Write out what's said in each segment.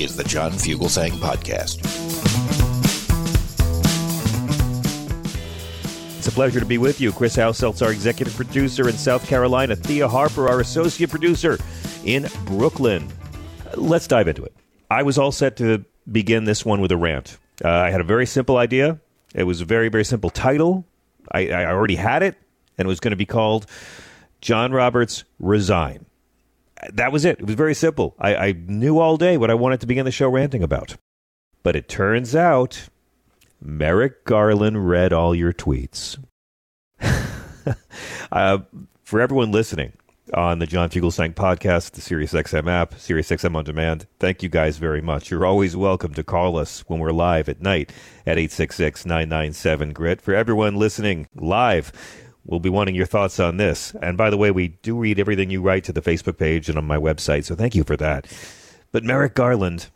is the John Fugelsang Podcast. It's a pleasure to be with you. Chris Houselt's our executive producer in South Carolina. Thea Harper, our associate producer in Brooklyn. Let's dive into it. I was all set to begin this one with a rant. Uh, I had a very simple idea. It was a very, very simple title. I, I already had it, and it was going to be called John Roberts Resign that was it. It was very simple. I, I knew all day what I wanted to begin the show ranting about. But it turns out Merrick Garland read all your tweets. uh, for everyone listening on the John Fugelsang podcast, the SiriusXM app, SiriusXM on demand, thank you guys very much. You're always welcome to call us when we're live at night at 866 997 GRIT. For everyone listening live, We'll be wanting your thoughts on this. And by the way, we do read everything you write to the Facebook page and on my website, so thank you for that. But Merrick Garland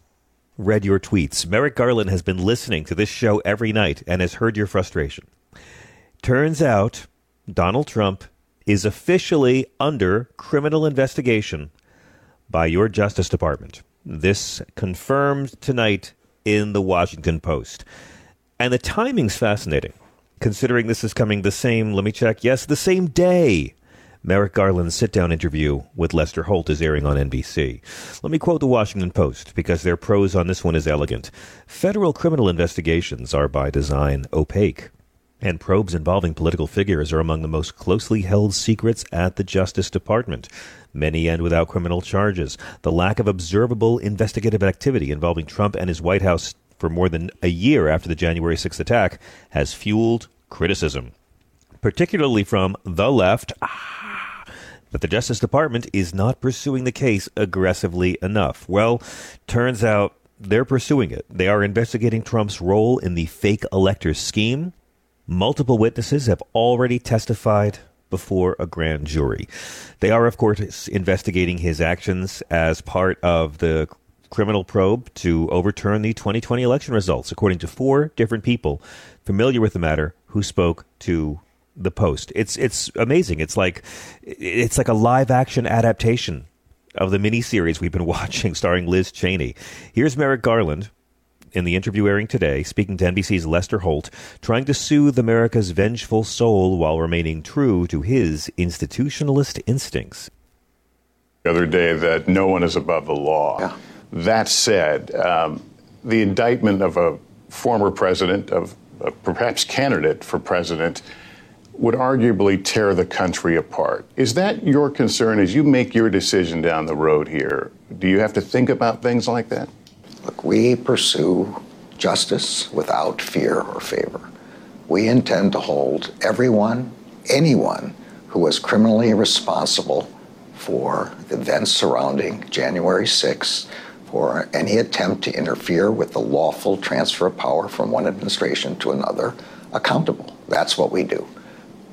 read your tweets. Merrick Garland has been listening to this show every night and has heard your frustration. Turns out Donald Trump is officially under criminal investigation by your Justice Department. This confirmed tonight in the Washington Post. And the timing's fascinating considering this is coming the same, let me check, yes, the same day Merrick Garland's sit down interview with Lester Holt is airing on NBC. Let me quote the Washington Post because their prose on this one is elegant. Federal criminal investigations are by design opaque, and probes involving political figures are among the most closely held secrets at the Justice Department. Many end without criminal charges. The lack of observable investigative activity involving Trump and his White House for more than a year after the January 6th attack has fueled criticism, particularly from the left, ah, that the Justice Department is not pursuing the case aggressively enough. Well, turns out they're pursuing it. They are investigating Trump's role in the fake electors scheme. Multiple witnesses have already testified before a grand jury. They are, of course, investigating his actions as part of the criminal probe to overturn the 2020 election results, according to four different people familiar with the matter who spoke to the Post. It's it's amazing. It's like it's like a live action adaptation of the miniseries we've been watching, starring Liz Cheney. Here's Merrick Garland in the interview airing today, speaking to NBC's Lester Holt, trying to soothe America's vengeful soul while remaining true to his institutionalist instincts. The other day, that no one is above the law. Yeah. That said, um, the indictment of a former president, of a perhaps candidate for president, would arguably tear the country apart. Is that your concern as you make your decision down the road here? Do you have to think about things like that? Look, we pursue justice without fear or favor. We intend to hold everyone, anyone who was criminally responsible for the events surrounding January 6th or any attempt to interfere with the lawful transfer of power from one administration to another accountable. That's what we do.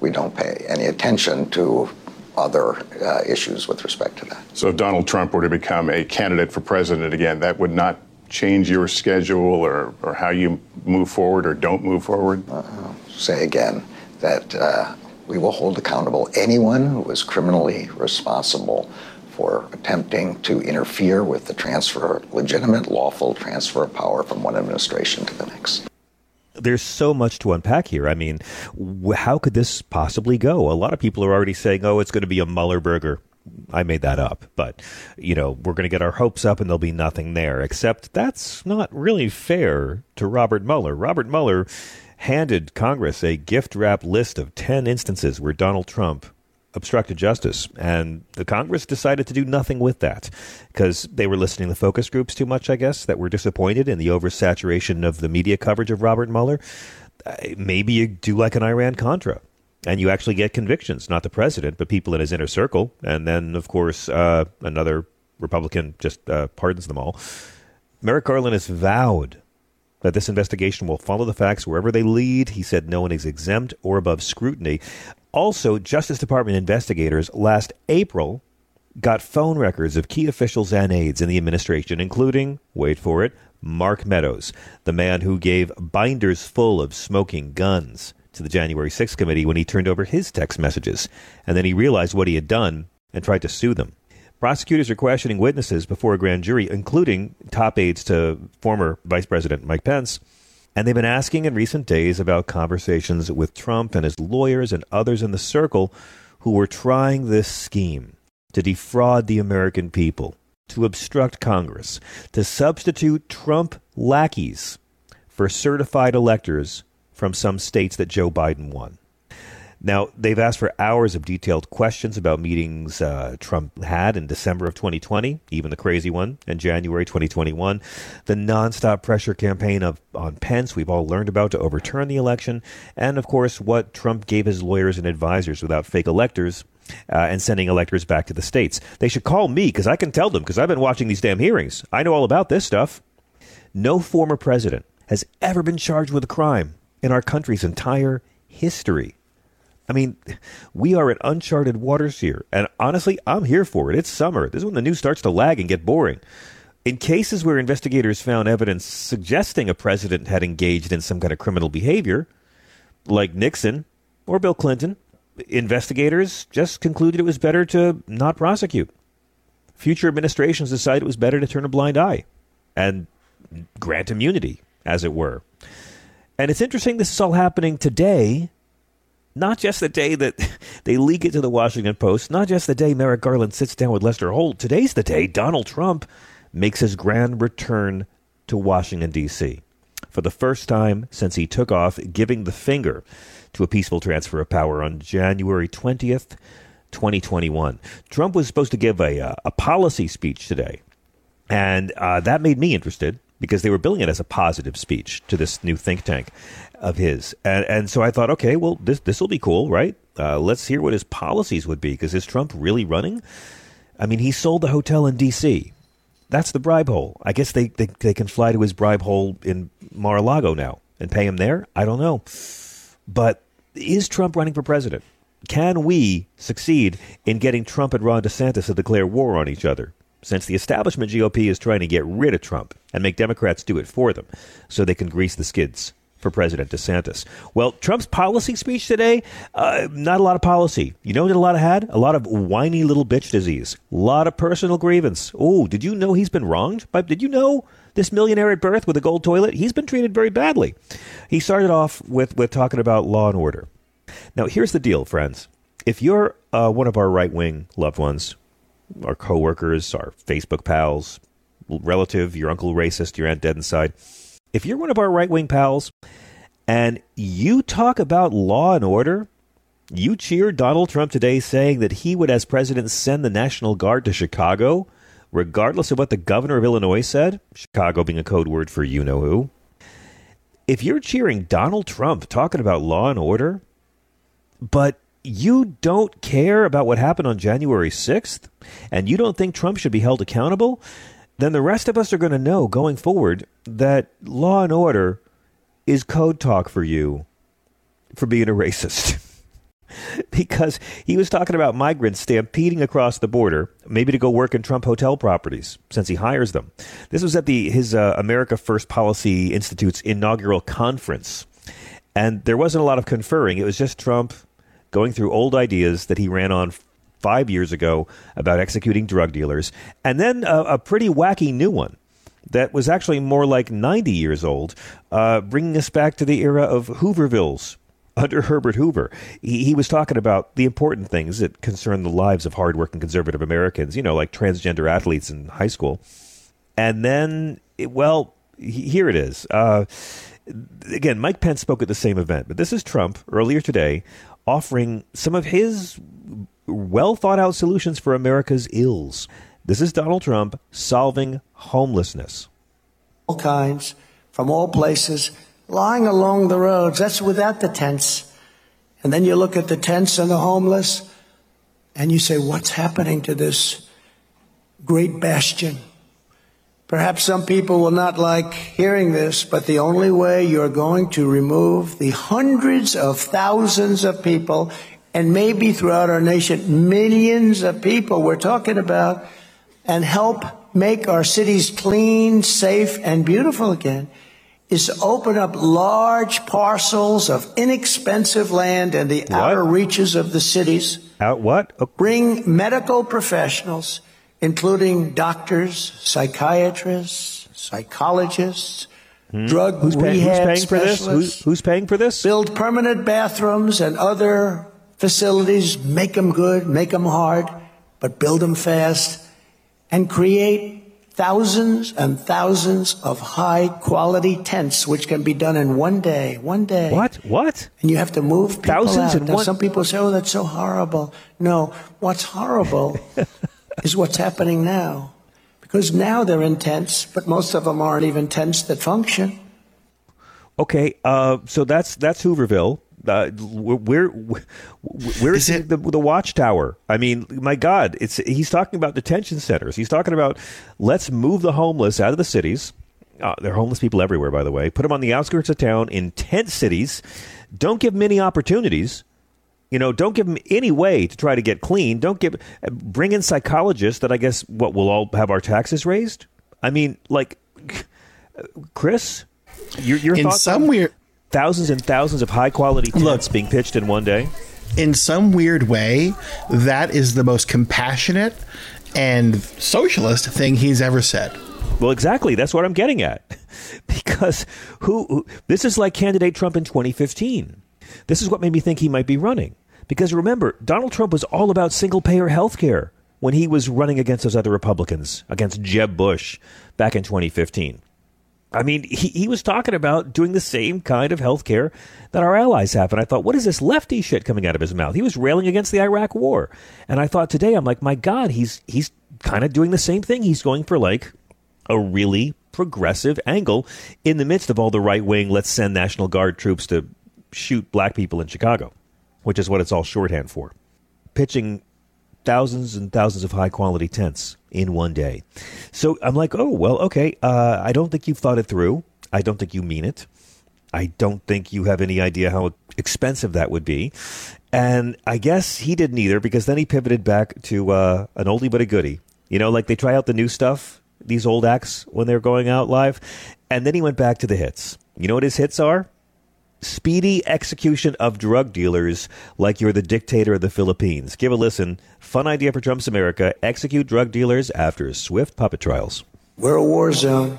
We don't pay any attention to other uh, issues with respect to that. So if Donald Trump were to become a candidate for president again, that would not change your schedule or, or how you move forward or don't move forward? Uh, say again that uh, we will hold accountable anyone who is criminally responsible for attempting to interfere with the transfer, legitimate, lawful transfer of power from one administration to the next. There's so much to unpack here. I mean, how could this possibly go? A lot of people are already saying, oh, it's going to be a Mueller burger. I made that up, but you know, we're going to get our hopes up and there'll be nothing there. Except that's not really fair to Robert Mueller. Robert Mueller handed Congress a gift wrap list of 10 instances where Donald Trump obstructed justice. And the Congress decided to do nothing with that because they were listening to focus groups too much, I guess, that were disappointed in the oversaturation of the media coverage of Robert Mueller. Uh, maybe you do like an Iran Contra. And you actually get convictions, not the president, but people in his inner circle. And then, of course, uh, another Republican just uh, pardons them all. Merrick Garland has vowed that this investigation will follow the facts wherever they lead. He said no one is exempt or above scrutiny. Also, Justice Department investigators last April got phone records of key officials and aides in the administration, including, wait for it, Mark Meadows, the man who gave binders full of smoking guns to the January 6th committee when he turned over his text messages. And then he realized what he had done and tried to sue them. Prosecutors are questioning witnesses before a grand jury, including top aides to former Vice President Mike Pence. And they've been asking in recent days about conversations with Trump and his lawyers and others in the circle who were trying this scheme to defraud the American people, to obstruct Congress, to substitute Trump lackeys for certified electors from some states that Joe Biden won. Now, they've asked for hours of detailed questions about meetings uh, Trump had in December of 2020, even the crazy one, in January 2021. The nonstop pressure campaign of, on Pence, we've all learned about to overturn the election. And, of course, what Trump gave his lawyers and advisors without fake electors. Uh, and sending electors back to the states. They should call me because I can tell them because I've been watching these damn hearings. I know all about this stuff. No former president has ever been charged with a crime in our country's entire history. I mean, we are in uncharted waters here. And honestly, I'm here for it. It's summer. This is when the news starts to lag and get boring. In cases where investigators found evidence suggesting a president had engaged in some kind of criminal behavior, like Nixon or Bill Clinton, investigators just concluded it was better to not prosecute. Future administrations decided it was better to turn a blind eye and grant immunity, as it were. And it's interesting this is all happening today not just the day that they leak it to the Washington Post, not just the day Merrick Garland sits down with Lester Holt. Today's the day Donald Trump makes his grand return to Washington, D.C. For the first time since he took off giving the finger to a peaceful transfer of power on January 20th, 2021. Trump was supposed to give a, uh, a policy speech today, and uh, that made me interested because they were billing it as a positive speech to this new think tank of his. And, and so I thought, okay, well, this this will be cool, right? Uh, let's hear what his policies would be because is Trump really running? I mean, he sold the hotel in D.C. That's the bribe hole. I guess they, they, they can fly to his bribe hole in Mar-a-Lago now and pay him there. I don't know. But is Trump running for president? Can we succeed in getting Trump and Ron DeSantis to declare war on each other? since the establishment GOP is trying to get rid of Trump and make Democrats do it for them so they can grease the skids for President DeSantis. Well, Trump's policy speech today, uh, not a lot of policy. You know what a lot of had? A lot of whiny little bitch disease. A lot of personal grievance. Oh, did you know he's been wronged? But did you know this millionaire at birth with a gold toilet? He's been treated very badly. He started off with, with talking about law and order. Now, here's the deal, friends. If you're uh, one of our right wing loved ones, our coworkers, our Facebook pals, relative, your uncle racist, your aunt dead inside. If you're one of our right wing pals and you talk about law and order, you cheer Donald Trump today saying that he would, as president, send the National Guard to Chicago, regardless of what the governor of Illinois said, Chicago being a code word for you know who. If you're cheering Donald Trump talking about law and order, but you don't care about what happened on January 6th and you don't think Trump should be held accountable, then the rest of us are going to know going forward that law and order is code talk for you for being a racist. because he was talking about migrants stampeding across the border, maybe to go work in Trump hotel properties since he hires them. This was at the his uh, America First Policy Institute's inaugural conference. And there wasn't a lot of conferring. It was just Trump going through old ideas that he ran on five years ago about executing drug dealers, and then a, a pretty wacky new one that was actually more like 90 years old, uh, bringing us back to the era of Hoovervilles under Herbert Hoover. He, he was talking about the important things that concern the lives of hardworking conservative Americans, you know, like transgender athletes in high school. And then, it, well, here it is. Uh, again, Mike Pence spoke at the same event, but this is Trump earlier today offering some of his well thought out solutions for America's ills. This is Donald Trump solving homelessness. All kinds, from all places, lying along the roads. That's without the tents. And then you look at the tents and the homeless, and you say, What's happening to this great bastion? Perhaps some people will not like hearing this, but the only way you're going to remove the hundreds of thousands of people, and maybe throughout our nation, millions of people we're talking about, and help make our cities clean, safe, and beautiful again, is to open up large parcels of inexpensive land in the what? outer reaches of the cities. Out what? Bring medical professionals including doctors, psychiatrists, psychologists, hmm. drug who's pay, who's paying for this? Who's, who's paying for this? Build permanent bathrooms and other facilities, make them good, make them hard, but build them fast, and create thousands and thousands of high quality tents, which can be done in one day. One day. What? What? And you have to move people thousands out. now, one. Some people say, "Oh, that's so horrible." No, what's horrible is what's happening now. Because now they're in tents, but most of them aren't even tents that function. Okay, uh, so that's that's Hooverville. Uh, where where is, it the, the watchtower? I mean, my God, it's he's talking about detention centers. He's talking about let's move the homeless out of the cities. Uh, there are homeless people everywhere, by the way. Put them on the outskirts of town in tent cities. Don't give them any opportunities. You know, don't give them any way to try to get clean. Don't give bring in psychologists that I guess what we'll all have our taxes raised. I mean, like Chris, your your in thoughts some weird thousands and thousands of high quality tents being pitched in one day. In some weird way, that is the most compassionate and socialist thing he's ever said. Well, exactly. That's what I'm getting at. because who, who this is like candidate Trump in 2015. This is what made me think he might be running. Because remember, Donald Trump was all about single payer health care when he was running against those other Republicans, against Jeb Bush back in 2015. I mean, he, he was talking about doing the same kind of health care that our allies have. And I thought, what is this lefty shit coming out of his mouth? He was railing against the Iraq war. And I thought today, I'm like, my God, he's, he's kind of doing the same thing. He's going for like a really progressive angle in the midst of all the right wing, let's send National Guard troops to shoot black people in Chicago which is what it's all shorthand for. Pitching thousands and thousands of high quality tents in one day. So I'm like, oh, well, okay. Uh, I don't think you've thought it through. I don't think you mean it. I don't think you have any idea how expensive that would be. And I guess he didn't either because then he pivoted back to uh, an oldie but a goodie. You know, like they try out the new stuff, these old acts when they're going out live. And then he went back to the hits. You know what his hits are? Speedy execution of drug dealers like you're the dictator of the Philippines. Give a listen. Fun idea for Trump's America. Execute drug dealers after swift puppet trials. We're a war zone.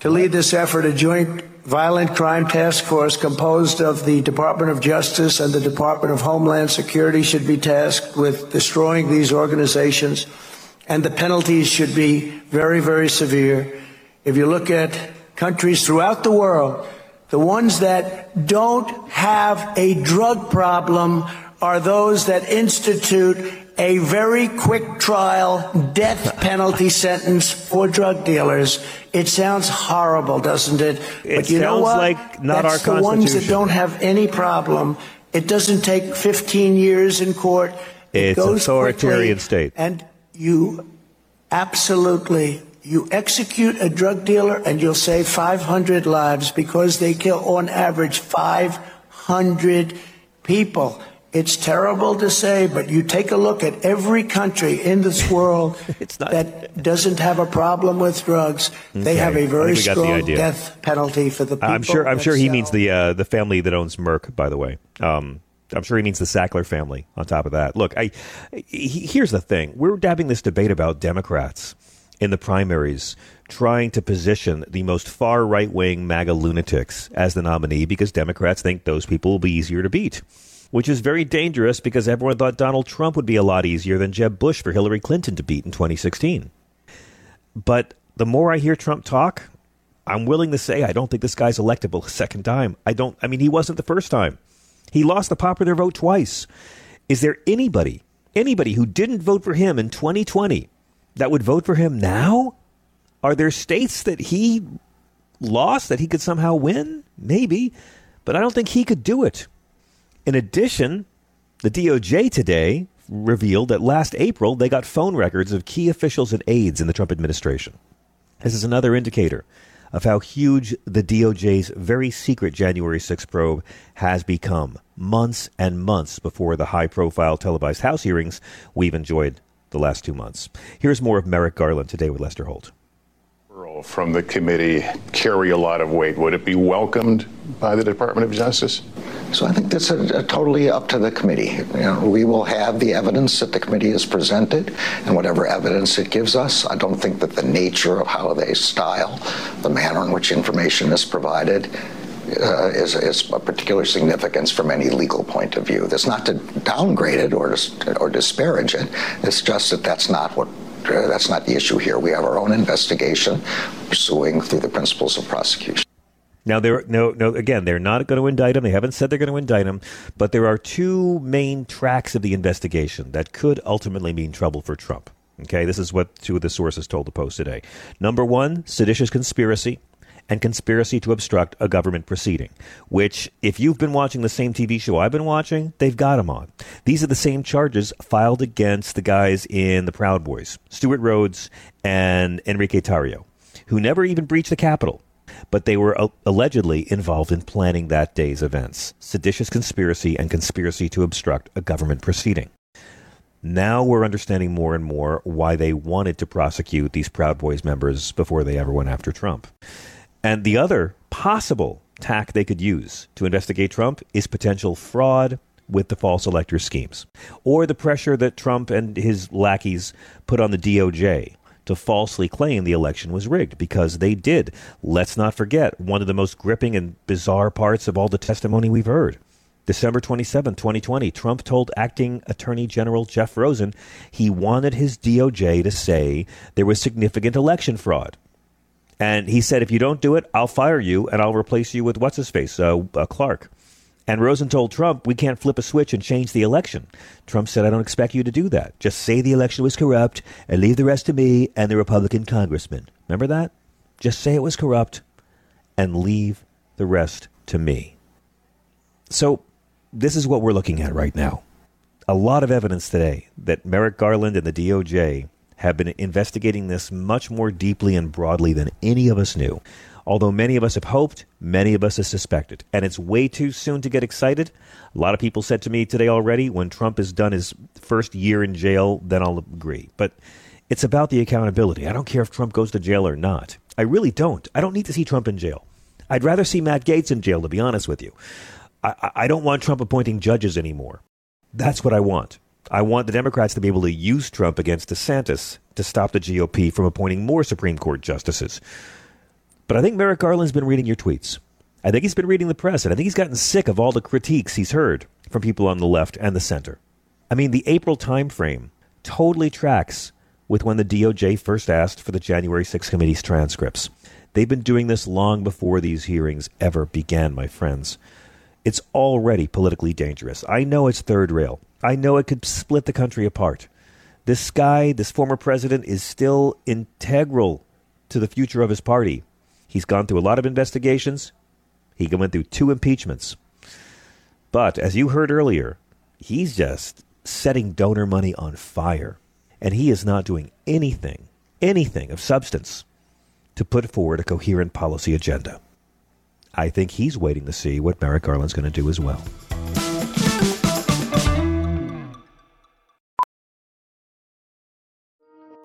To lead this effort, a joint violent crime task force composed of the Department of Justice and the Department of Homeland Security should be tasked with destroying these organizations, and the penalties should be very, very severe. If you look at countries throughout the world, the ones that don't have a drug problem are those that institute a very quick trial death penalty sentence for drug dealers. It sounds horrible, doesn't it? It but you know what? like not That's our the ones that don't have any problem. It doesn't take 15 years in court. It it's goes authoritarian state. And you absolutely you execute a drug dealer and you'll save 500 lives because they kill on average 500 people. It's terrible to say, but you take a look at every country in this world not, that doesn't have a problem with drugs. Okay. They have a very strong death penalty for the people. I'm sure. I'm sure he sell. means the uh, the family that owns Merck. By the way, um, I'm sure he means the Sackler family. On top of that, look, I he, here's the thing: we're having this debate about Democrats in the primaries trying to position the most far right wing MAGA lunatics as the nominee because Democrats think those people will be easier to beat, which is very dangerous because everyone thought Donald Trump would be a lot easier than Jeb Bush for Hillary Clinton to beat in 2016. But the more I hear Trump talk, I'm willing to say I don't think this guy's electable a second time. I don't, I mean, he wasn't the first time. He lost the popular vote twice. Is there anybody, anybody who didn't vote for him in 2020 that would vote for him now? Are there states that he lost that he could somehow win? Maybe, but I don't think he could do it. In addition, the DOJ today revealed that last April they got phone records of key officials and aides in the Trump administration. This is another indicator of how huge the DOJ's very secret January 6 probe has become, months and months before the high profile televised House hearings we've enjoyed the last two months. Here's more of Merrick Garland today with Lester Holt from the committee carry a lot of weight. Would it be welcomed by the Department of Justice? So I think that's a, a totally up to the committee. You know, we will have the evidence that the committee has presented, and whatever evidence it gives us. I don't think that the nature of how they style, the manner in which information is provided, uh, is, is of particular significance from any legal point of view. That's not to downgrade it or, or disparage it. It's just that that's not what uh, that's not the issue here. We have our own investigation pursuing through the principles of prosecution. Now, they're no, no. Again, they're not going to indict him. They haven't said they're going to indict him, but there are two main tracks of the investigation that could ultimately mean trouble for Trump. Okay, this is what two of the sources told the Post today. Number one, seditious conspiracy and conspiracy to obstruct a government proceeding, which, if you've been watching the same TV show I've been watching, they've got him on. These are the same charges filed against the guys in the Proud Boys, Stewart Rhodes and Enrique Tarrio, who never even breached the Capitol. But they were uh, allegedly involved in planning that day's events seditious conspiracy and conspiracy to obstruct a government proceeding. Now we're understanding more and more why they wanted to prosecute these Proud Boys members before they ever went after Trump. And the other possible tack they could use to investigate Trump is potential fraud with the false elector schemes, or the pressure that Trump and his lackeys put on the DOJ to falsely claim the election was rigged because they did. Let's not forget one of the most gripping and bizarre parts of all the testimony we've heard. December 27, 2020, Trump told acting Attorney General Jeff Rosen he wanted his DOJ to say there was significant election fraud. And he said, if you don't do it, I'll fire you and I'll replace you with what's his face, uh, uh, Clark. And Rosen told Trump, we can't flip a switch and change the election. Trump said, I don't expect you to do that. Just say the election was corrupt and leave the rest to me and the Republican congressman. Remember that? Just say it was corrupt and leave the rest to me. So, this is what we're looking at right now. A lot of evidence today that Merrick Garland and the DOJ have been investigating this much more deeply and broadly than any of us knew. Although many of us have hoped, many of us have suspected. And it's way too soon to get excited. A lot of people said to me today already when Trump has done his first year in jail, then I'll agree. But it's about the accountability. I don't care if Trump goes to jail or not. I really don't. I don't need to see Trump in jail. I'd rather see Matt Gaetz in jail, to be honest with you. I, I don't want Trump appointing judges anymore. That's what I want. I want the Democrats to be able to use Trump against DeSantis to stop the GOP from appointing more Supreme Court justices. But I think Merrick Garland's been reading your tweets. I think he's been reading the press, and I think he's gotten sick of all the critiques he's heard from people on the left and the center. I mean, the April timeframe totally tracks with when the DOJ first asked for the January 6 committee's transcripts. They've been doing this long before these hearings ever began, my friends. It's already politically dangerous. I know it's third rail. I know it could split the country apart. This guy, this former president, is still integral to the future of his party. He's gone through a lot of investigations. He went through two impeachments. But as you heard earlier, he's just setting donor money on fire. And he is not doing anything, anything of substance to put forward a coherent policy agenda. I think he's waiting to see what Merrick Garland's going to do as well.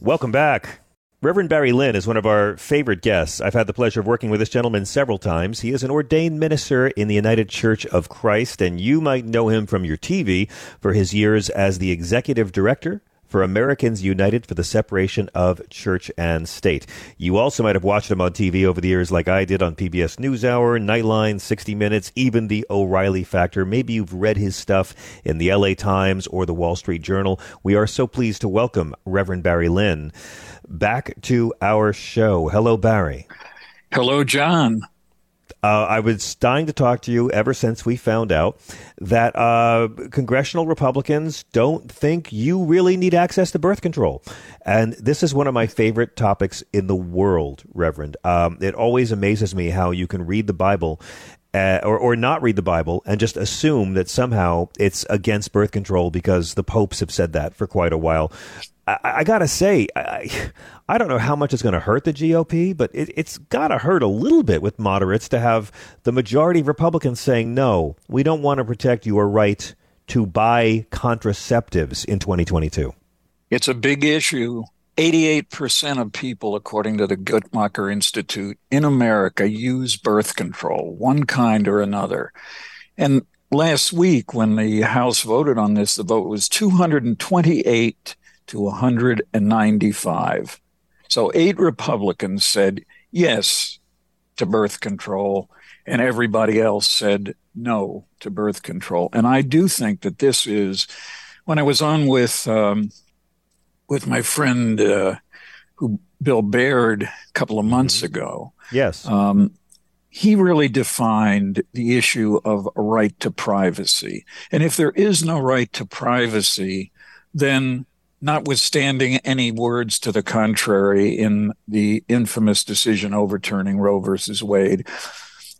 Welcome back. Reverend Barry Lynn is one of our favorite guests. I've had the pleasure of working with this gentleman several times. He is an ordained minister in the United Church of Christ, and you might know him from your TV for his years as the executive director for Americans United for the Separation of Church and State. You also might have watched him on TV over the years, like I did on PBS NewsHour, Nightline, 60 Minutes, even The O'Reilly Factor. Maybe you've read his stuff in the LA Times or the Wall Street Journal. We are so pleased to welcome Reverend Barry Lynn back to our show. Hello, Barry. Hello, John. Uh, I was dying to talk to you ever since we found out that uh, congressional Republicans don't think you really need access to birth control. And this is one of my favorite topics in the world, Reverend. Um, it always amazes me how you can read the Bible uh, or, or not read the Bible and just assume that somehow it's against birth control because the popes have said that for quite a while. I, I gotta say, I, I don't know how much it's going to hurt the GOP, but it, it's got to hurt a little bit with moderates to have the majority of Republicans saying, no, we don't want to protect your right to buy contraceptives in 2022. It's a big issue. 88% of people, according to the Guttmacher Institute in America, use birth control, one kind or another. And last week, when the House voted on this, the vote was 228 to 195. So eight Republicans said yes to birth control, and everybody else said no to birth control. And I do think that this is when I was on with um, with my friend uh, who Bill Baird a couple of months mm-hmm. ago. Yes. Um, he really defined the issue of a right to privacy. And if there is no right to privacy, then notwithstanding any words to the contrary in the infamous decision overturning Roe versus Wade,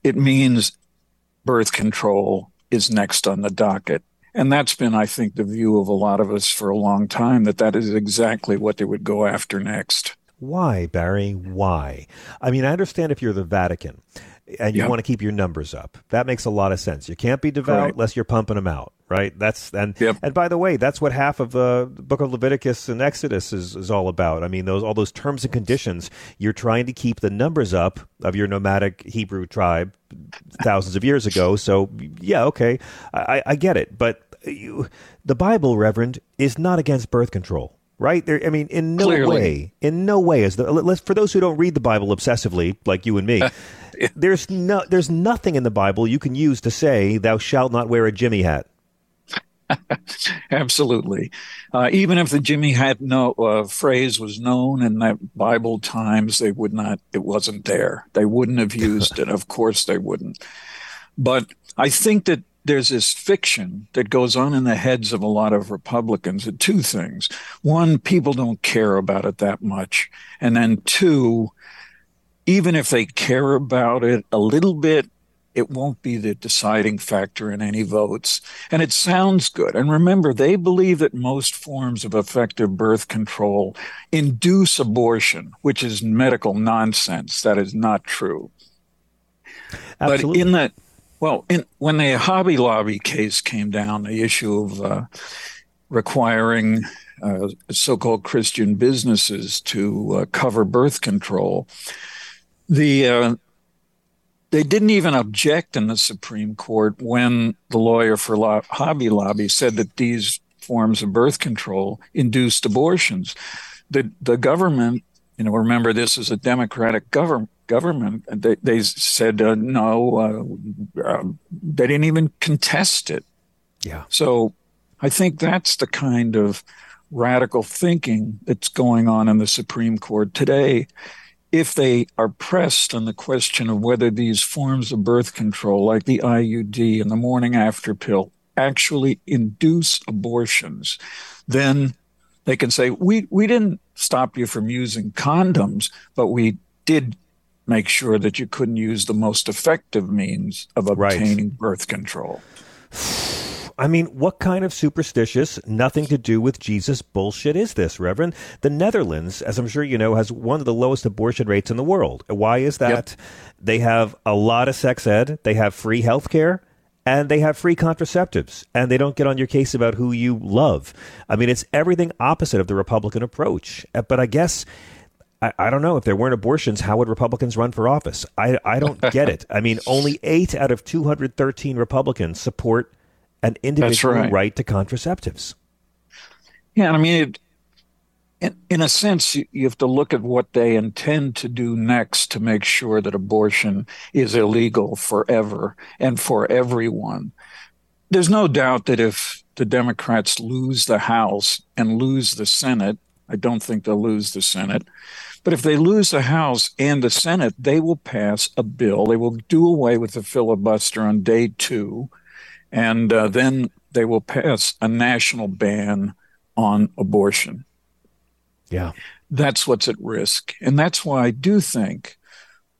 it means birth control is next on the docket. And that's been, I think, the view of a lot of us for a long time that that is exactly what they would go after next. Why, Barry? Why? I mean, I understand if you're the Vatican and you want to keep your numbers up. That makes a lot of sense. You can't be devout right. unless you're pumping them out, right? That's and yep. and by the way, that's what half of the book of Leviticus and Exodus is, is all about. I mean, those all those terms and conditions. You're trying to keep the numbers up of your nomadic Hebrew tribe thousands of years ago. So yeah, okay, I, I get it. But you, the Bible, Reverend, is not against birth control right? There, I mean, in no Clearly. way, in no way is the. For those who don't read the Bible obsessively, like you and me, there's no, there's nothing in the Bible you can use to say, "Thou shalt not wear a Jimmy hat." Absolutely. Uh, even if the Jimmy had no uh, phrase was known in that Bible times, they would not. It wasn't there. They wouldn't have used it. Of course, they wouldn't. But I think that there's this fiction that goes on in the heads of a lot of Republicans of two things. One, people don't care about it that much. And then two, even if they care about it a little bit, it won't be the deciding factor in any votes. And it sounds good. And remember, they believe that most forms of effective birth control induce abortion, which is medical nonsense. That is not true. Absolutely. But in that well, in, when the Hobby Lobby case came down, the issue of uh, requiring uh, so-called Christian businesses to uh, cover birth control, the uh, they didn't even object in the Supreme Court when the lawyer for Lo- Hobby Lobby said that these forms of birth control induced abortions. The the government, you know, remember this is a democratic government government. They, they said uh, no. Uh, uh, they didn't even contest it. Yeah. So I think that's the kind of radical thinking that's going on in the Supreme Court today. If they are pressed on the question of whether these forms of birth control, like the IUD and the morning after pill, actually induce abortions, then they can say, we, we didn't stop you from using condoms, but we did make sure that you couldn't use the most effective means of obtaining right. birth control. I mean, what kind of superstitious, nothing to do with Jesus bullshit is this, Reverend? The Netherlands, as I'm sure you know, has one of the lowest abortion rates in the world. Why is that? Yep. They have a lot of sex ed, they have free health care, and they have free contraceptives, and they don't get on your case about who you love. I mean, it's everything opposite of the Republican approach. Uh, but I guess. I, I, don't know if there weren't abortions, how would Republicans run for office? I, I don't get it. I mean, only eight out of 213 Republicans support an individual right. right. to contraceptives. Yeah, I mean, it, in, in a sense, you, you have to look at what they intend to do next to make sure that abortion is illegal forever and for everyone. There's no doubt that if the Democrats lose the House and lose the Senate, I don't think they'll lose the Senate. But if they lose the House and the Senate, they will pass a bill. They will do away with the filibuster on day two and uh, then they will pass a national ban on abortion. Yeah. That's what's at risk. And that's why I do think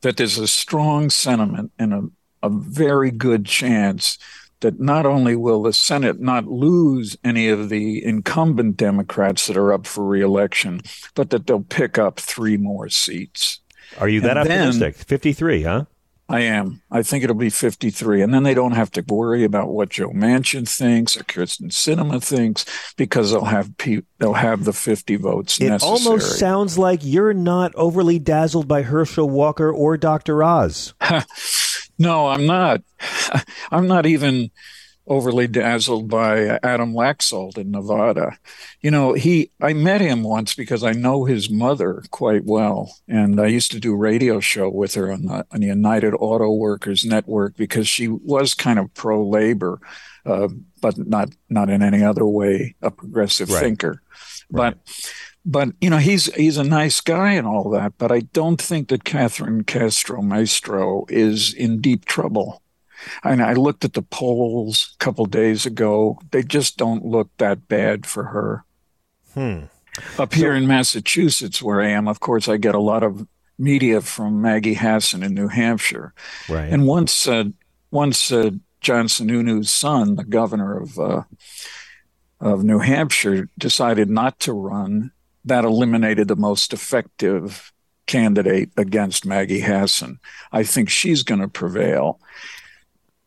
that there's a strong sentiment and a, a very good chance that not only will the Senate not lose any of the incumbent Democrats that are up for reelection, but that they'll pick up three more seats. Are you that and optimistic? Then, 53, huh? I am. I think it'll be 53. And then they don't have to worry about what Joe Manchin thinks or Kyrsten Sinema thinks because they'll have pe- they'll have the 50 votes it necessary. almost sounds like you're not overly dazzled by Herschel Walker or Dr. Oz. no, I'm not. I'm not even overly dazzled by Adam Laxalt in Nevada. You know, he I met him once because I know his mother quite well, and I used to do a radio show with her on the, on the United Auto Workers Network because she was kind of pro labor, uh, but not not in any other way a progressive right. thinker. Right. But but you know he's he's a nice guy and all that, but I don't think that Catherine Castro Maestro is in deep trouble. And I looked at the polls a couple days ago. They just don't look that bad for her. Hmm. Up here so, in Massachusetts, where I am, of course, I get a lot of media from Maggie Hassan in New Hampshire. Right. And once, uh, once uh, John Sununu's son, the governor of uh, of New Hampshire, decided not to run, that eliminated the most effective candidate against Maggie Hassan. I think she's going to prevail.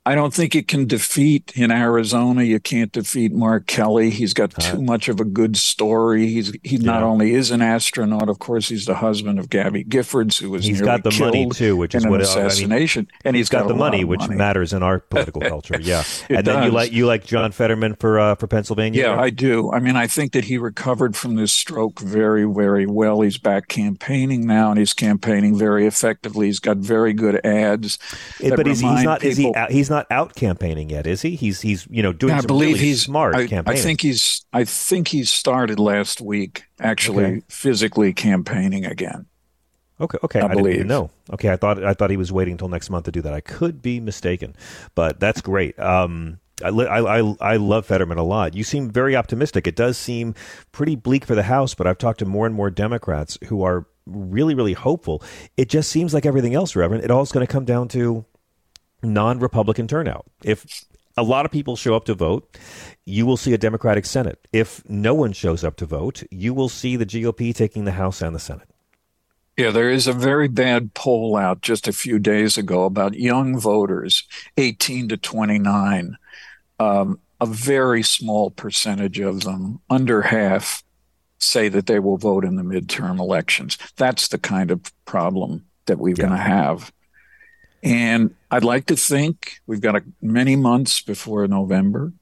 I don't think you can defeat in Arizona. You can't defeat Mark Kelly. He's got too much of a good story. He's he yeah. not only is an astronaut, of course, he's the husband of Gabby Giffords, who was he's got the money too, which is what assassination, I mean, and he's got, got the money, which money. matters in our political culture. Yeah, and does. then you like you like John Fetterman for uh, for Pennsylvania. Yeah, I do. I mean, I think that he recovered from this stroke very, very well. He's back campaigning now, and he's campaigning very effectively. He's got very good ads. It, but he's, he's not. People, is he? He's not out campaigning yet, is he? He's he's you know doing. I believe really he's smart I, campaigning. I think he's I think he started last week actually okay. physically campaigning again. Okay, okay, I, I even know. Okay, I thought I thought he was waiting until next month to do that. I could be mistaken, but that's great. Um, I, I, I love Fetterman a lot. You seem very optimistic. It does seem pretty bleak for the House, but I've talked to more and more Democrats who are really, really hopeful. It just seems like everything else, Reverend. It all is going to come down to non Republican turnout. If a lot of people show up to vote, you will see a Democratic Senate. If no one shows up to vote, you will see the GOP taking the House and the Senate. Yeah, there is a very bad poll out just a few days ago about young voters, 18 to 29. Um, a very small percentage of them, under half, say that they will vote in the midterm elections. That's the kind of problem that we're yeah. going to have. And I'd like to think we've got a, many months before November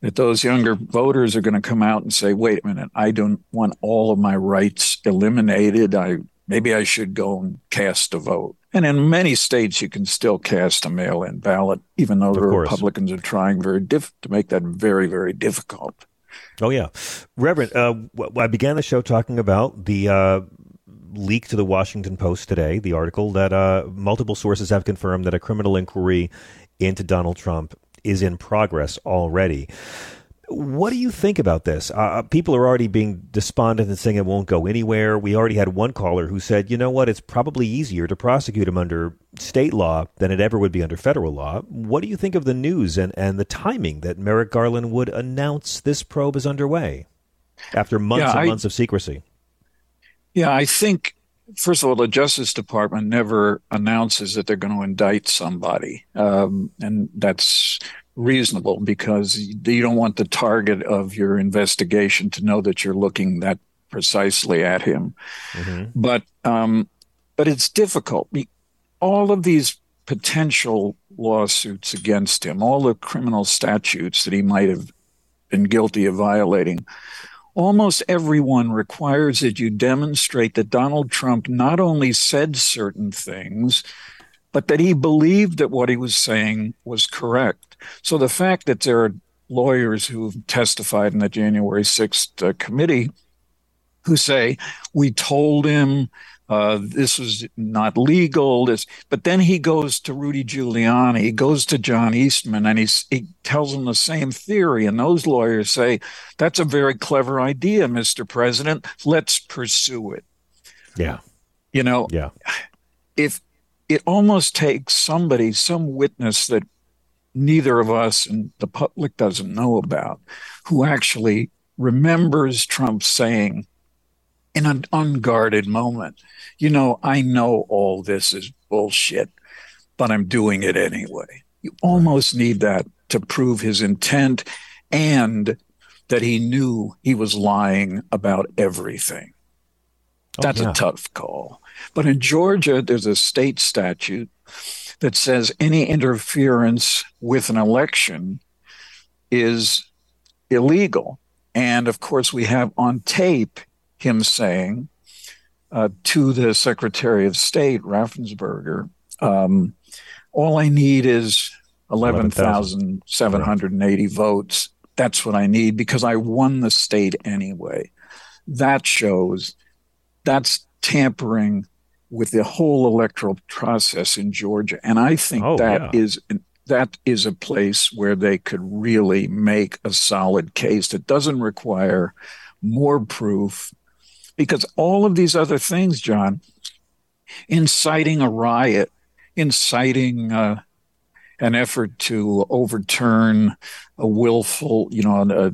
that those younger voters are going to come out and say, wait a minute, I don't want all of my rights eliminated. I maybe I should go and cast a vote. And in many states, you can still cast a mail in ballot, even though the Republicans are trying very diff- to make that very, very difficult. Oh, yeah. Reverend, uh, I began the show talking about the uh, leak to the Washington Post today, the article that uh, multiple sources have confirmed that a criminal inquiry into Donald Trump is in progress already. What do you think about this? Uh, uh, people are already being despondent and saying it won't go anywhere. We already had one caller who said, you know what, it's probably easier to prosecute him under state law than it ever would be under federal law. What do you think of the news and, and the timing that Merrick Garland would announce this probe is underway after months yeah, and I, months of secrecy? Yeah, I think first of all, the Justice Department never announces that they're going to indict somebody, um, and that's reasonable because you don't want the target of your investigation to know that you're looking that precisely at him. Mm-hmm. But um, but it's difficult. All of these potential lawsuits against him, all the criminal statutes that he might have been guilty of violating, almost everyone requires that you demonstrate that Donald Trump not only said certain things, but that he believed that what he was saying was correct. So the fact that there are lawyers who testified in the January 6th uh, committee who say, we told him uh, this was not legal. This, but then he goes to Rudy Giuliani, he goes to John Eastman, and he's, he tells him the same theory. And those lawyers say, "That's a very clever idea, Mr. President. Let's pursue it." Yeah, you know, yeah. If it almost takes somebody, some witness that neither of us and the public doesn't know about, who actually remembers Trump saying in an unguarded moment, you know, I know all this is bullshit, but I'm doing it anyway. You almost need that to prove his intent and that he knew he was lying about everything. Oh, That's yeah. a tough call. But in Georgia, there's a state statute that says any interference with an election is illegal. And of course, we have on tape him saying uh, to the Secretary of State, Raffensperger, um, all I need is 11,780 11, votes. That's what I need because I won the state anyway. That shows that's tampering with the whole electoral process in Georgia. And I think oh, that yeah. is that is a place where they could really make a solid case that doesn't require more proof because all of these other things, John, inciting a riot, inciting uh, an effort to overturn a willful, you know, a,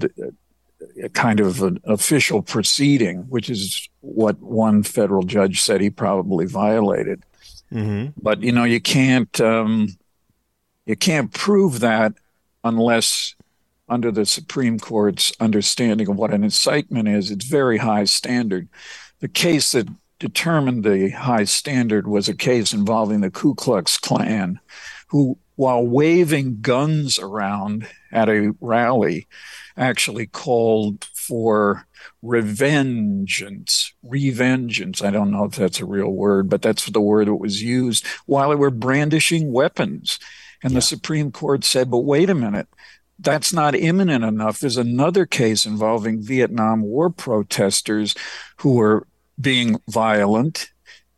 a kind of an official proceeding, which is what one federal judge said he probably violated. Mm-hmm. But you know, you can't um, you can't prove that unless under the Supreme Court's understanding of what an incitement is, it's very high standard. The case that determined the high standard was a case involving the Ku Klux Klan, who, while waving guns around at a rally, actually called for revengeance, revengeance. I don't know if that's a real word, but that's the word that was used while they were brandishing weapons. And yeah. the Supreme Court said, but wait a minute, that's not imminent enough. There's another case involving Vietnam War protesters who were being violent.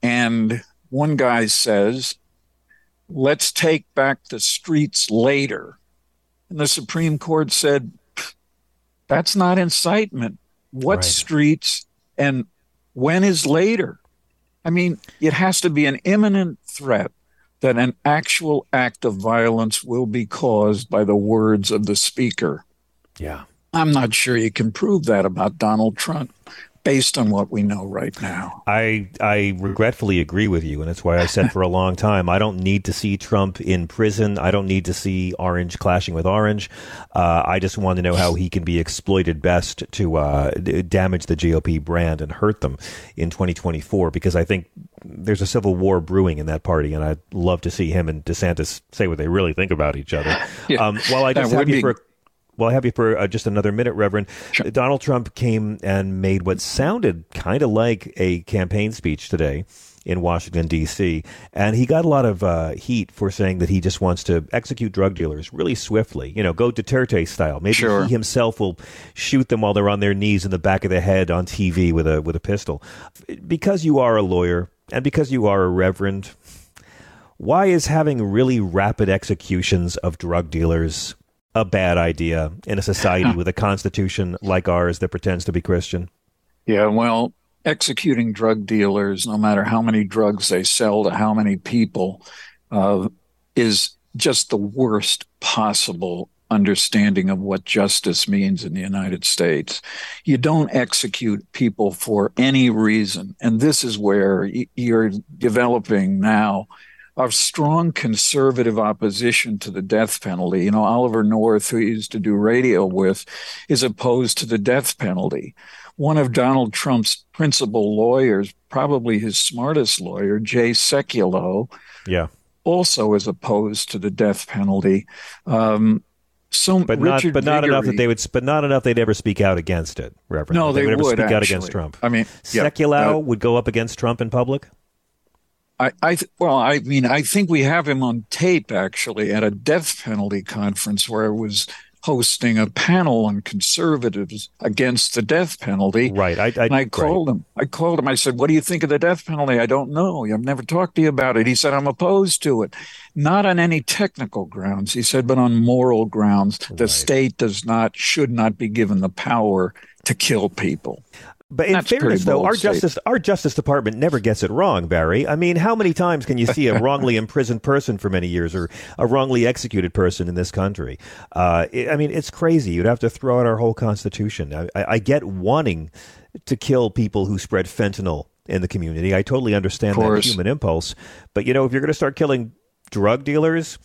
And one guy says, let's take back the streets later. And the Supreme Court said, that's not incitement. What right. streets and when is later? I mean, it has to be an imminent threat that an actual act of violence will be caused by the words of the speaker. Yeah. I'm not sure you can prove that about Donald Trump based on what we know right now. I I regretfully agree with you, and it's why I said for a long time I don't need to see Trump in prison. I don't need to see Orange clashing with Orange. Uh, I just want to know how he can be exploited best to uh, damage the GOP brand and hurt them in 2024. Because I think there's a civil war brewing in that party, and I'd love to see him and DeSantis say what they really think about each other. yeah, um, while I just have you be- for well, I have you for uh, just another minute, Reverend. Sure. Donald Trump came and made what sounded kind of like a campaign speech today in Washington, D.C. And he got a lot of uh, heat for saying that he just wants to execute drug dealers really swiftly, you know, go Duterte style. Maybe sure. he himself will shoot them while they're on their knees in the back of the head on TV with a, with a pistol. Because you are a lawyer and because you are a reverend, why is having really rapid executions of drug dealers a bad idea in a society with a constitution like ours that pretends to be Christian? Yeah, well, executing drug dealers, no matter how many drugs they sell to how many people, uh, is just the worst possible understanding of what justice means in the United States. You don't execute people for any reason. And this is where you're developing now a strong conservative opposition to the death penalty. You know, Oliver North, who he used to do radio with, is opposed to the death penalty one of Donald Trump's principal lawyers, probably his smartest lawyer, Jay Sekulow, yeah, also is opposed to the death penalty. Um, so, but Richard not, but not enough that they would, but not enough they'd ever speak out against it, Reverend. No, they, they would, would speak actually. out against Trump. I mean, yeah, Sekulow uh, would go up against Trump in public. I, I th- well, I mean, I think we have him on tape actually at a death penalty conference where I was hosting a panel on conservatives against the death penalty. Right. I, I, and I called right. him. I called him. I said, "What do you think of the death penalty?" I don't know. I've never talked to you about it. He said, "I'm opposed to it, not on any technical grounds." He said, "But on moral grounds. The Right. state does not, should not be given the power to kill people." But in That's fairness, though, our statement. justice our Justice Department never gets it wrong, Barry. I mean, how many times can you see a wrongly imprisoned person for many years or a wrongly executed person in this country? Uh, it- I mean, it's crazy. You'd have to throw out our whole constitution. I, I, I get wanting to kill people who spread fentanyl in the community. I totally understand that human impulse. But you know, if you're going to start killing drug dealers,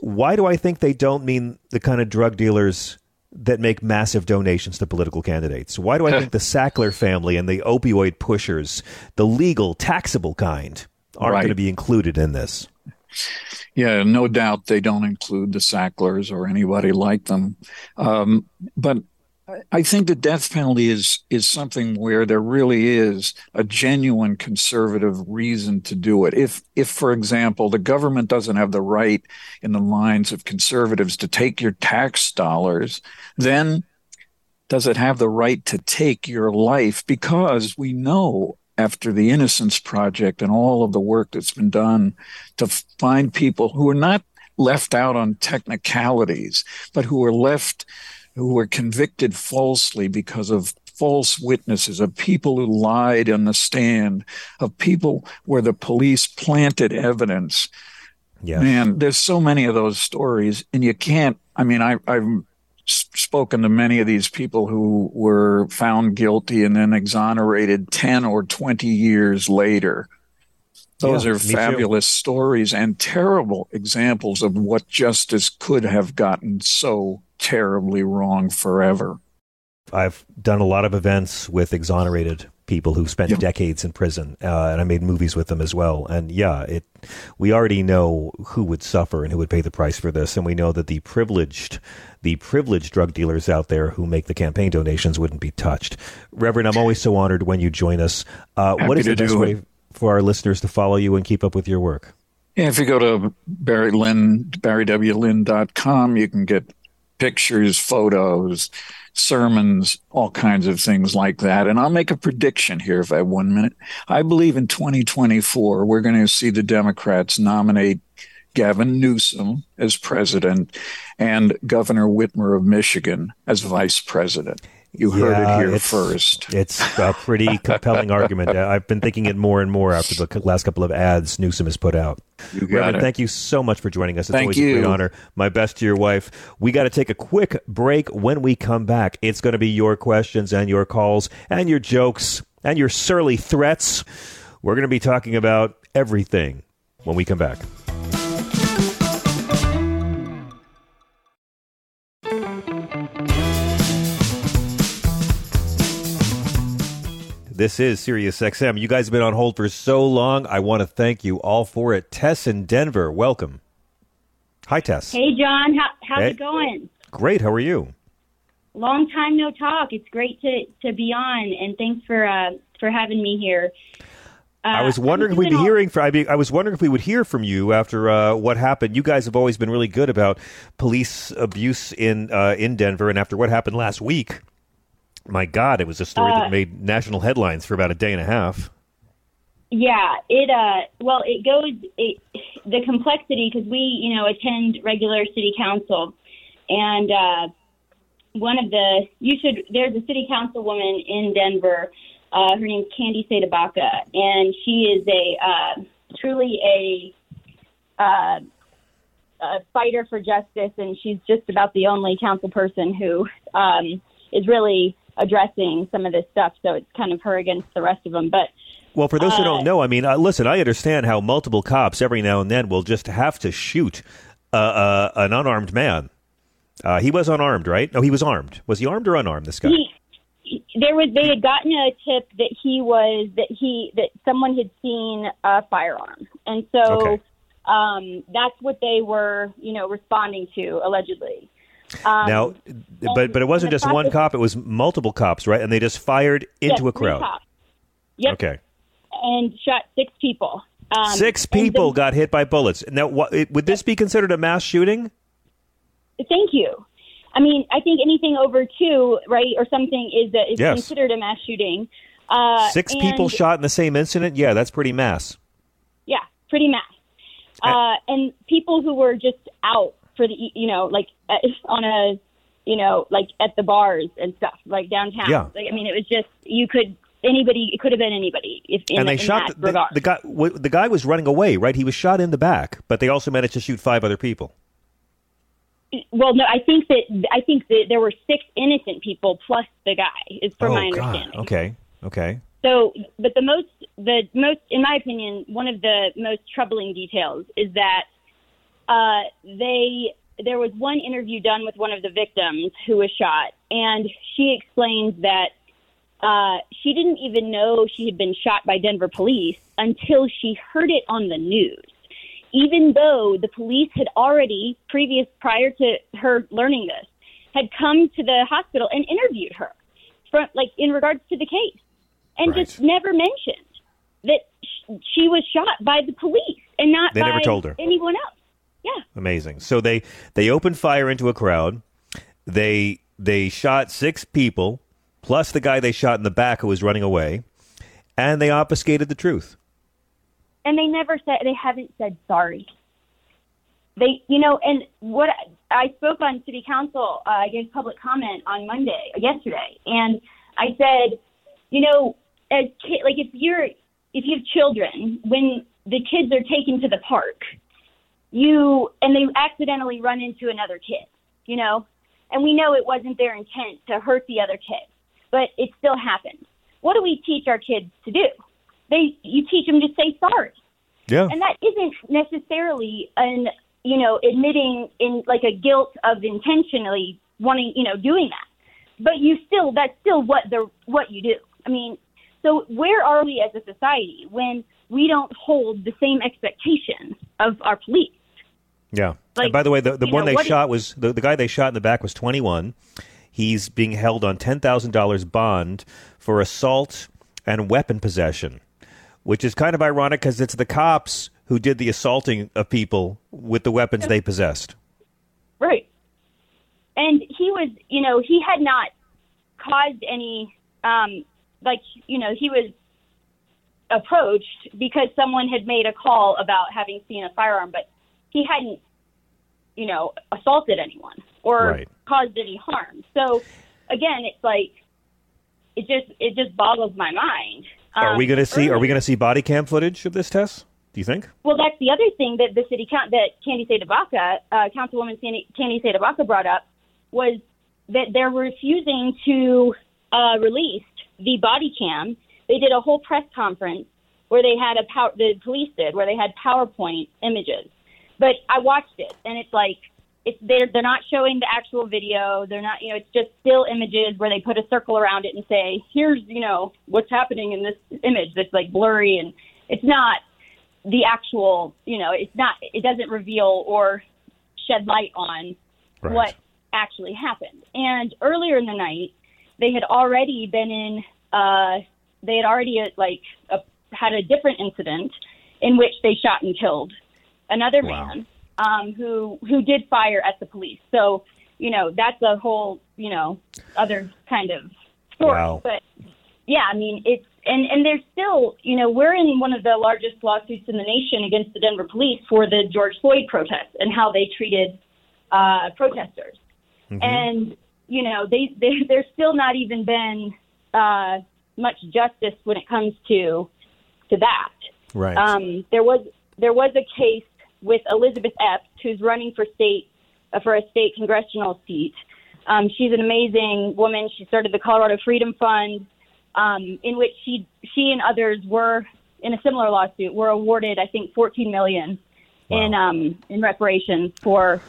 why do I think they don't mean the kind of drug dealers? That make massive donations to political candidates. Why do I think the Sackler family and the opioid pushers, the legal, taxable kind, aren't Right. going to be included in this? Yeah, no doubt they don't include the Sacklers or anybody like them. Um, but I- think the death penalty is is something where there really is a genuine conservative reason to do it. If if, for example, the government doesn't have the right in the minds of conservatives to take your tax dollars, then does it have the right to take your life? Because we know after the Innocence Project and all of the work that's been done to find people who are not left out on technicalities, but who are left, who were convicted falsely because of false witnesses, of people who lied on the stand, of people where the police planted evidence. Yeah. Man, there's so many of those stories, and you can't. I mean, I, I've spoken to many of these people who were found guilty and then exonerated 10 or 20 years later. Those Yeah, are me too. fabulous stories and terrible examples of what justice could have gotten so terribly wrong forever. I've done a lot of events with exonerated people who spent Yeah. decades in prison, uh, and I made movies with them as well. And yeah, it we already know who would suffer and who would pay the price for this, and we know that the privileged, the privileged drug dealers out there who make the campaign donations wouldn't be touched. Reverend, I'm always so honored when you join us. Uh, what is the best way it. For our listeners to follow you and keep up with your work? Yeah, if you go to Barry Lynn, barrywlynn.com, you can get pictures, photos, sermons, all kinds of things like that. And I'll make a prediction here if I have one minute. I believe in 2024, we're going to see the Democrats nominate Gavin Newsom as president and Governor Whitmer of Michigan as vice president. You heard Yeah, it here it's- first. It's a pretty compelling argument. I've been thinking it more and more after the last couple of ads Newsom has put out. You got Reverend, it. thank you so much for joining us. It's Thank always a great honor. My best to your wife. We got to take a quick break. When we come back, it's going to be your questions and your calls and your jokes and your surly threats. We're going to be talking about everything when we come back. This is Sirius XM. You guys have been on hold for so long. I want to thank you all for it. Tess in Denver, welcome. Hi, Tess. Hey, John, how, how's Hey. it going? Great. How are you? long time no talk. It's great to to be on, and thanks for uh, for having me here. Uh, I was wondering if we'd be hearing from. I, mean, I was wondering if we would hear from you after uh, what happened. You guys have always been really good about police abuse in uh, in Denver, and after what happened last week, my God, it was a story Uh, that made national headlines for about a day and a half. Yeah, it uh well it goes it the complexity because we you know attend regular city council and uh one of the you should there's a city councilwoman in Denver uh her name's Candi CdeBaca and she is a uh truly a uh a fighter for justice and she's just about the only council person who um is really addressing some of this stuff so it's kind of her against the rest of them but Well, for those who Uh, don't know, I mean, uh, listen, I understand how multiple cops every now and then will just have to shoot uh, uh, an unarmed man. Uh, he was unarmed, right? No, he was armed. Was he armed or unarmed? This guy. He, there was they had gotten a tip that he was that he that someone had seen a firearm, and so Okay. um, that's what they were you know responding to allegedly. Um, now, but but it wasn't just one cop; it was multiple cops, right? And they just fired into Yes, a crowd. Yep, Okay, and shot six people. Um, six and the- people got hit by bullets. Now, what, would this be considered a mass shooting? Thank you. I mean, I think anything over two, right, or something is a, is Yes. considered a mass shooting. Uh, Six and- people shot in the same incident. Yeah, that's pretty mass. Yeah, pretty mass. Uh, and people who were just out for the, you know, like uh, on a, you know, like at the bars and stuff, like downtown. Yeah. Like, I mean, it was just you could anybody. It could have been anybody. If in, and they shot the, the, guy. w- The guy was running away, right? He was shot in the back, but they also managed to shoot five other people. well, no, I think that I think that there were six innocent people plus the guy. Is from oh my God. Okay. Okay. So, but the most, the most, in my opinion, one of the most troubling details is that uh, they there was one interview done with one of the victims who was shot, and she explained that uh, she didn't even know she had been shot by Denver police until she heard it on the news. Even though the police had already, previous prior to her learning this, had come to the hospital and interviewed her, from like in regards to the case, and just never mentioned that sh- she was shot by the police and not They by never told her. anyone else. Yeah. Amazing. So they they opened fire into a crowd. They they shot six people plus the guy they shot in the back who was running away, and they obfuscated the truth. and they never said they haven't said sorry. They, you know, and what I spoke on city council, uh, I gave public comment on Monday, yesterday, and I said, you know, as ki- like if you're if you have children, when the kids are taken to the park, you and they accidentally run into another kid, you know, and we know it wasn't their intent to hurt the other kid, but it still happened. What do we teach our kids to do? They you teach them to say sorry. Yeah. And that isn't necessarily an you know admitting in like a guilt of intentionally wanting you know doing that, but you still that's still what the what you do. I mean, so where are we as a society when we don't hold the same expectations of our police? Yeah. Like, and by the way, the, the one know, they what is- shot was the, the guy they shot in the back was 21. He's being held on $10,000 bond for assault and weapon possession, which is kind of ironic because it's the cops who did the assaulting of people with the weapons they possessed. Right. And he was, you know, he had not caused any, um, like, you know, he was approached because someone had made a call about having seen a firearm, but he hadn't, you know, assaulted anyone or Right. caused any harm. So again, it's like, it just, it just boggles my mind. are we Um, going to see? Are we going to see body cam footage of this test? Do you think? Well, that's the other thing that the city coun that Candi CdeBaca, uh, Councilwoman Sandy, Candi CdeBaca brought up was that they're refusing to uh, release the body cam. They did a whole press conference where they had a pow- the police did where they had PowerPoint images. But I watched it, and it's like it's they're they're not showing the actual video. They're not, you know, it's just still images where they put a circle around it and say, "Here's, you know, what's happening in this image." That's like blurry, and it's not the actual, you know, it's not, it doesn't reveal or shed light on Right. what actually happened. And earlier in the night, they had already been in. Uh, they had already like uh, had a different incident in which they shot and killed another Wow. man um, who who did fire at the police. So you know that's a whole you know other kind of story. Wow. But yeah, I mean it's and and there's still you know we're in one of the largest lawsuits in the nation against the Denver police for the George Floyd protests and how they treated uh, protesters. And you know they, they there's still not even been uh, much justice when it comes to to that. Right. Um, there was there was a case with Elizabeth Epps, who's running for state uh, for a state congressional seat. Um, she's an amazing woman. She started the Colorado Freedom Fund, um, in which she she and others were in a similar lawsuit were awarded, I think, 14 million in um, in reparations for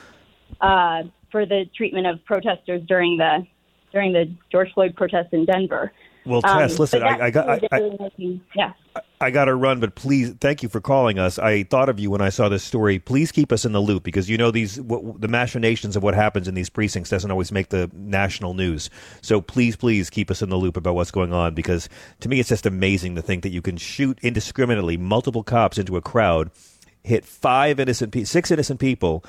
uh, for the treatment of protesters during the during the George Floyd protests in Denver. Well, Um, Tess, listen, I, I got. I, I, yeah. I got to run, but please, thank you for calling us. I thought of you when I saw this story. Please keep us in the loop because you know these what, the machinations of what happens in these precincts doesn't always make the national news. So please, please keep us in the loop about what's going on because to me it's just amazing to think that you can shoot indiscriminately multiple cops into a crowd, hit five innocent, pe- six innocent people,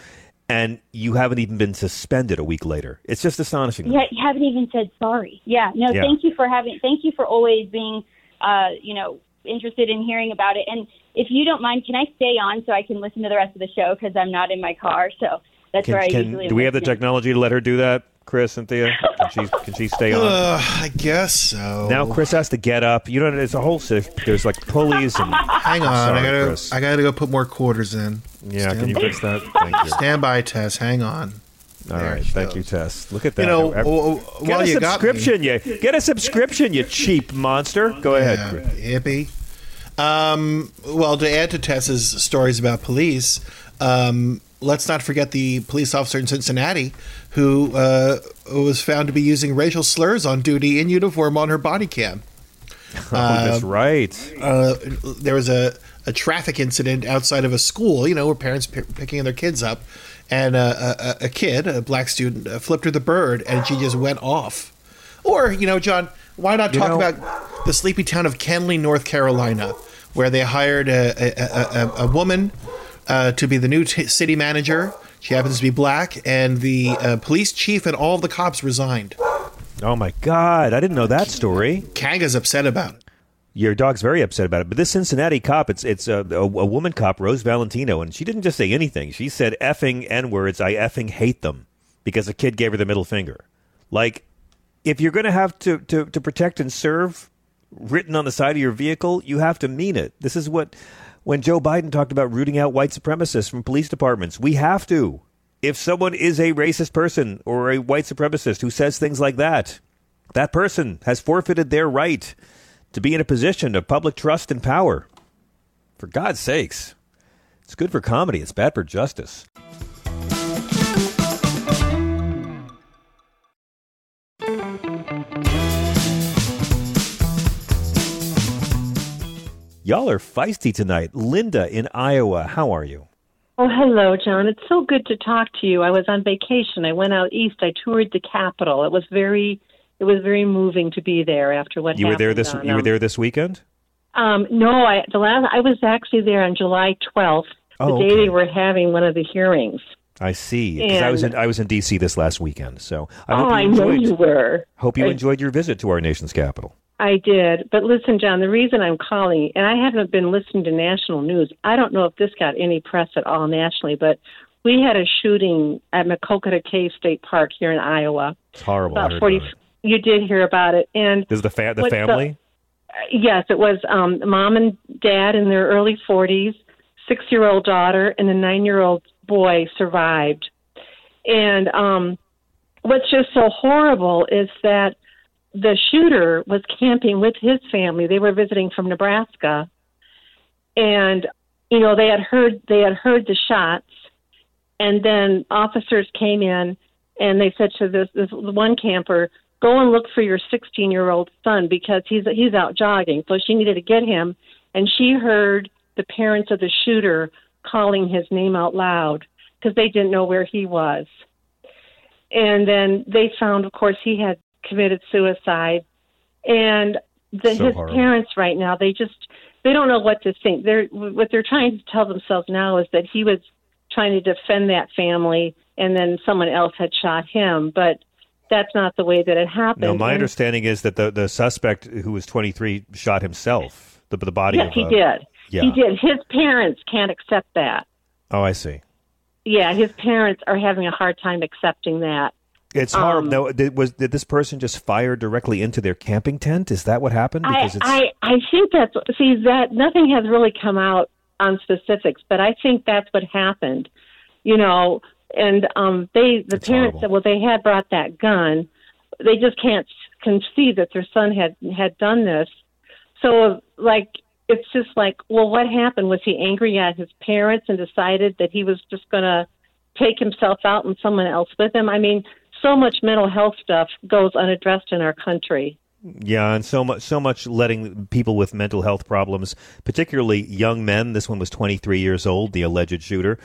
and you haven't even been suspended a week later. It's just astonishing. Yeah, you haven't even said sorry. Yeah, no, Yeah. thank you for having. Thank you for always being, uh, you know, interested in hearing about it. And if you don't mind, can I stay on so I can listen to the rest of the show because I'm not in my car. So that's Can- where I can- usually. do we have the technology to let her do that, Chris and Thea? Can she, can she stay on? Uh, I guess so. Now Chris has to get up. You know, it's a whole. There's like pulleys and. Hang on, Sorry, I gotta Chris. I gotta go put more quarters in. Yeah, can Stand- you fix that? Thank you. Stand by, Tess. Hang on. All There right, thank goes. you, Tess. Look at that. You know, Ev- w- w- get a you subscription, you get a subscription, you cheap monster. Go ahead, Yeah, Chris. hippie. Um, well, to add to Tess's stories about police, um, let's not forget the police officer in Cincinnati who uh, was found to be using racial slurs on duty in uniform on her body cam. Oh, that's right. Uh, there was a, a traffic incident outside of a school, you know, where parents p- picking their kids up, and uh, a, a, a kid, a black student, uh, flipped her the bird, and she just went off. Or, you know, John, why not You talk know- about the sleepy town of Kenly, North Carolina, where they hired a, a, a, a, a woman uh, to be the new t- city manager. She happens to be black, and the uh, police chief and all the cops resigned. Oh my God, I didn't know that story. Kanga's upset about it. Your dog's very upset about it. But this Cincinnati cop, it's it's a, a, a woman cop, Rose Valentino, and she didn't just say anything. She said effing n words. I effing hate them because a kid gave her the middle finger. Like, if you're going to have to to protect and serve, written on the side of your vehicle, you have to mean it. This is what when Joe Biden talked about rooting out white supremacists from police departments. We have to. If someone is a racist person or a white supremacist who says things like that, that person has forfeited their right to be in a position of public trust and power. For God's sakes. It's good for comedy, it's bad for justice. Y'all are feisty tonight. Linda in Iowa, how are you? Oh, hello, John. It's so good to talk to you. I was on vacation. I went out east. I toured the Capitol. It was very, it was very moving to be there after what You were there this on, you were um, there this weekend? Um, no, I the last I was actually there on July twelfth, the Oh, day okay. they were having one of the hearings. I see. I was in I was in DC this last weekend. So I oh, hope you I know you were. hope you enjoyed your visit to our nation's capital. I did. But listen, John, the reason I'm calling, and I haven't been listening to national news, I don't know if this got any press at all nationally, but we had a shooting at Maquoketa Cave State Park here in Iowa. It's horrible. About heard 40. about it. You did hear about it. And This is the fa- the family? yes, it was um, mom and dad in their early 40s, six year old daughter, and a nine year old boy survived. And um, what's just so horrible is that the shooter was camping with his family. They were visiting from Nebraska, and you know they had heard they had heard the shots, and then officers came in and they said to this this one camper, "Go and look for your 16 year old son because he's he's out jogging." So she needed to get him, and she heard the parents of the shooter calling his name out loud because they didn't know where he was. And then they found, of course, he had committed suicide. And the, So his horrible. parents right now, they just they don't know what to think. They're what they're trying to tell themselves now is that he was trying to defend that family, and then someone else had shot him. But that's not the way that it happened. No, my And- understanding is that the, the suspect who was 23 shot himself. The, the body Yes, of he uh, did. Yeah. He did. His parents can't accept that. Oh, I see. Yeah, his parents are having a hard time accepting that. It's horrible. Um, no, did, was did this person just fire directly into their camping tent? Is that what happened? I, Because it's I I think that's see that nothing has really come out on specifics, but I think that's what happened. You know, and um they the parents said well they had brought that gun. They just can't conceive that their son had had done this. So like it's just like, well what happened? Was he angry at his parents and decided that he was just going to take himself out and someone else with him? I mean, so much mental health stuff goes unaddressed in our country. Yeah, and so much, so much letting people with mental health problems, particularly young men. This one was 23 years old, the alleged shooter.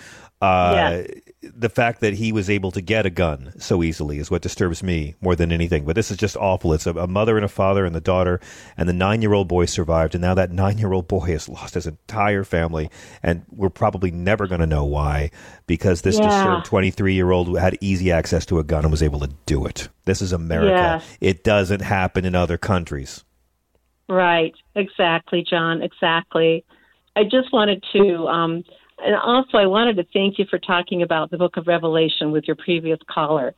Uh, The fact that he was able to get a gun so easily is what disturbs me more than anything. But this is just awful. It's a, a mother and a father and the daughter, and the nine-year-old boy survived, and now that nine-year-old boy has lost his entire family, and we're probably never going to know why because this Yeah. disturbed 23-year-old had easy access to a gun and was able to do it. This is America. Yeah. It doesn't happen in other countries. Right, exactly, John, exactly. I just wanted to, um, and also I wanted to thank you for talking about the book of Revelation with your previous caller.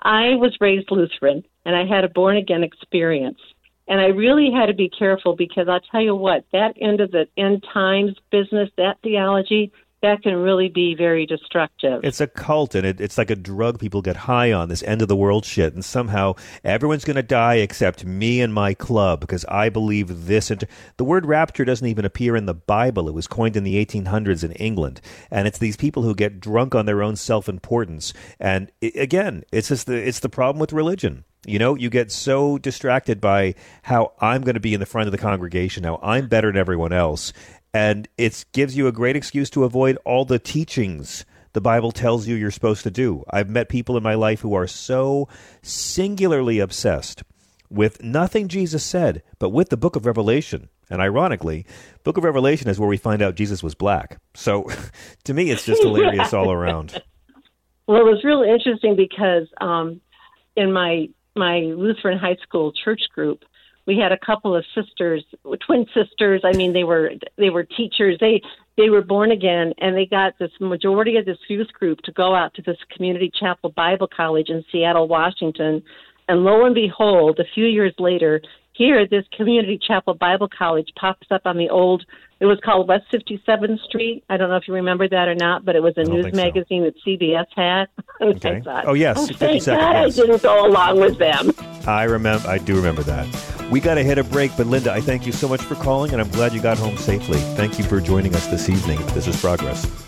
I was raised Lutheran and I had a born again experience. And I really had to be careful because I'll tell you what, that end of the end times business, that theology, that can really be very destructive. It's a cult, and it, it's like a drug people get high on, this end of the world shit. And somehow everyone's going to die except me and my club because I believe this. And the word rapture doesn't even appear in the Bible. It was coined in the 1800s in England. And it's these people who get drunk on their own self importance. And i again, it's just the, it's the problem with religion. You know, you get so distracted by how I'm going to be in the front of the congregation, how I'm better than everyone else. And it gives you a great excuse to avoid all the teachings the Bible tells you you're supposed to do. I've met people in my life who are so singularly obsessed with nothing Jesus said, but with the book of Revelation. And ironically, book of Revelation is where we find out Jesus was black. So to me, it's just hilarious all around. Well, it was really interesting because um, in my my Lutheran high school church group, we had a couple of sisters, twin sisters. I mean, they were they were teachers. They they were born again, and they got this majority of this youth group to go out to this community chapel Bible college in Seattle, Washington. And lo and behold, a few years later, here this community chapel Bible college pops up on the old. It was called West 57th Street. I don't know if you remember that or not, but it was a news think so. magazine that CBS had. Okay. Thought, Oh, yes, oh, thank God yes. I didn't go along with them. I remember. I do remember that. We got to hit a break, but Linda, I thank you so much for calling, and I'm glad you got home safely. Thank you for joining us this evening. This is Progress.